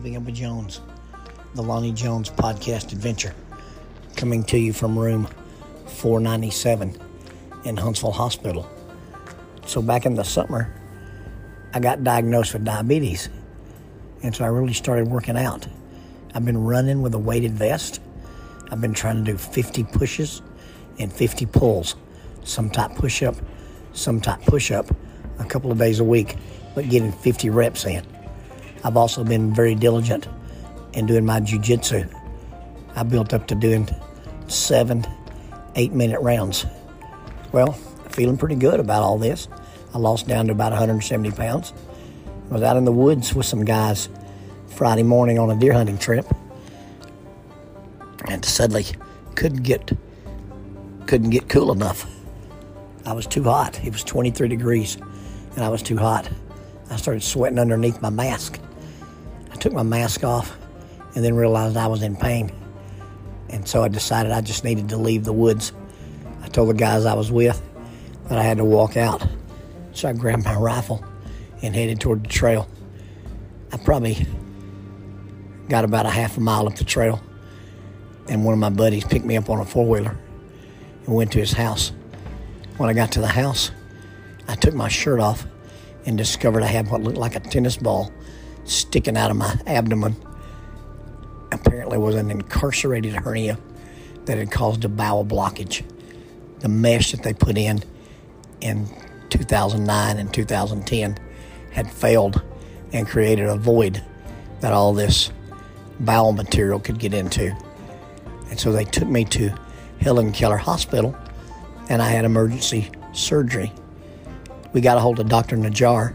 Keeping Up with Jones, the Lonnie Jones podcast adventure, coming to you from room 497 in Huntsville Hospital. So, back in the summer, I got diagnosed with diabetes, and so I really started working out. I've been running with a weighted vest. I've been trying to do 50 pushes and 50 pulls, some type push up, some type push up, a couple of days a week, but getting 50 reps in. I've also been very diligent in doing my jujitsu. I built up to doing seven, eight minute rounds. Well, feeling pretty good about all this. I lost down to about 170 pounds. I was out in the woods with some guys Friday morning on a deer hunting trip, and suddenly couldn't get couldn't get cool enough. I was too hot. It was 23 degrees, and I was too hot. I started sweating underneath my mask. Took my mask off and then realized I was in pain. And so I decided I just needed to leave the woods. I told the guys I was with that I had to walk out. So I grabbed my rifle and headed toward the trail. I probably got about a half a mile up the trail, and one of my buddies picked me up on a four wheeler and went to his house. When I got to the house, I took my shirt off and discovered I had what looked like a tennis ball sticking out of my abdomen. Apparently, was an incarcerated hernia that had caused a bowel blockage. The mesh that they put in in 2009 and 2010 had failed and created a void that all this bowel material could get into. And so they took me to Helen Keller Hospital and I had emergency surgery. We got a hold of Dr. Najjar,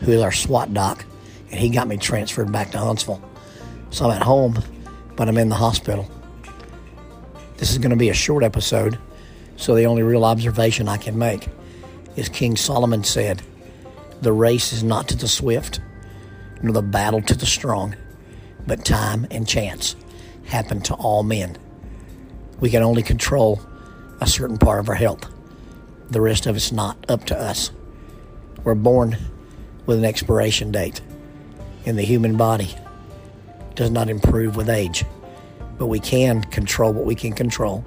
who is our SWAT doc, and he got me transferred back to Huntsville. So I'm at home, but I'm in the hospital. This is going to be a short episode, so the only real observation I can make is King Solomon said, The race is not to the swift, nor the battle to the strong, but time and chance happen to all men. We can only control a certain part of our health. The rest of it's not up to us. We're born with an expiration date, and the human body does not improve with age. But we can control what we can control,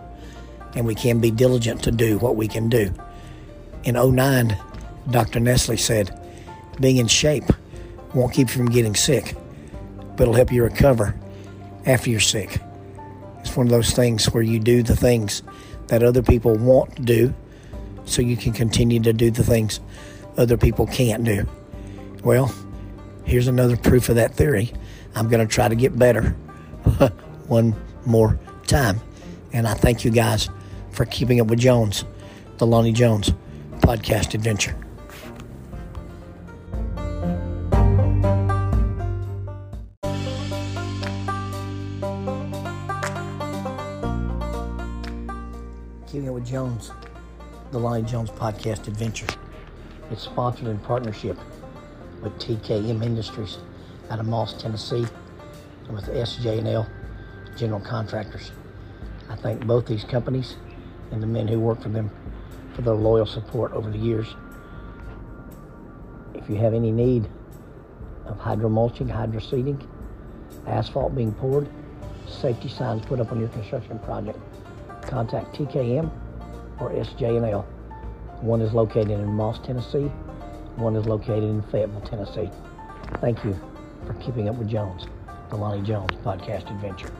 and we can be diligent to do what we can do. In 09, Dr. Nestle said, being in shape won't keep you from getting sick, but it'll help you recover after you're sick. It's one of those things where you do the things that other people want to do so you can continue to do the things other people can't do. Well, here's another proof of that theory. I'm going to try to get better one more time. And I thank you guys for keeping up with Jones, the Lonnie Jones podcast adventure. Keeping Up with Jones, the Lonnie Jones podcast adventure. It's sponsored in partnership with TKM Industries out of Moss, Tennessee, and with SJ&L General Contractors. I thank both these companies and the men who work for them for their loyal support over the years. If you have any need of hydromulching, hydroseeding, asphalt being poured, safety signs put up on your construction project, contact TKM or SJ&L. One is located in Moss, Tennessee. One is located in Fayetteville, Tennessee. Thank you for keeping up with Jones, the Lonnie Jones Podcast Adventure.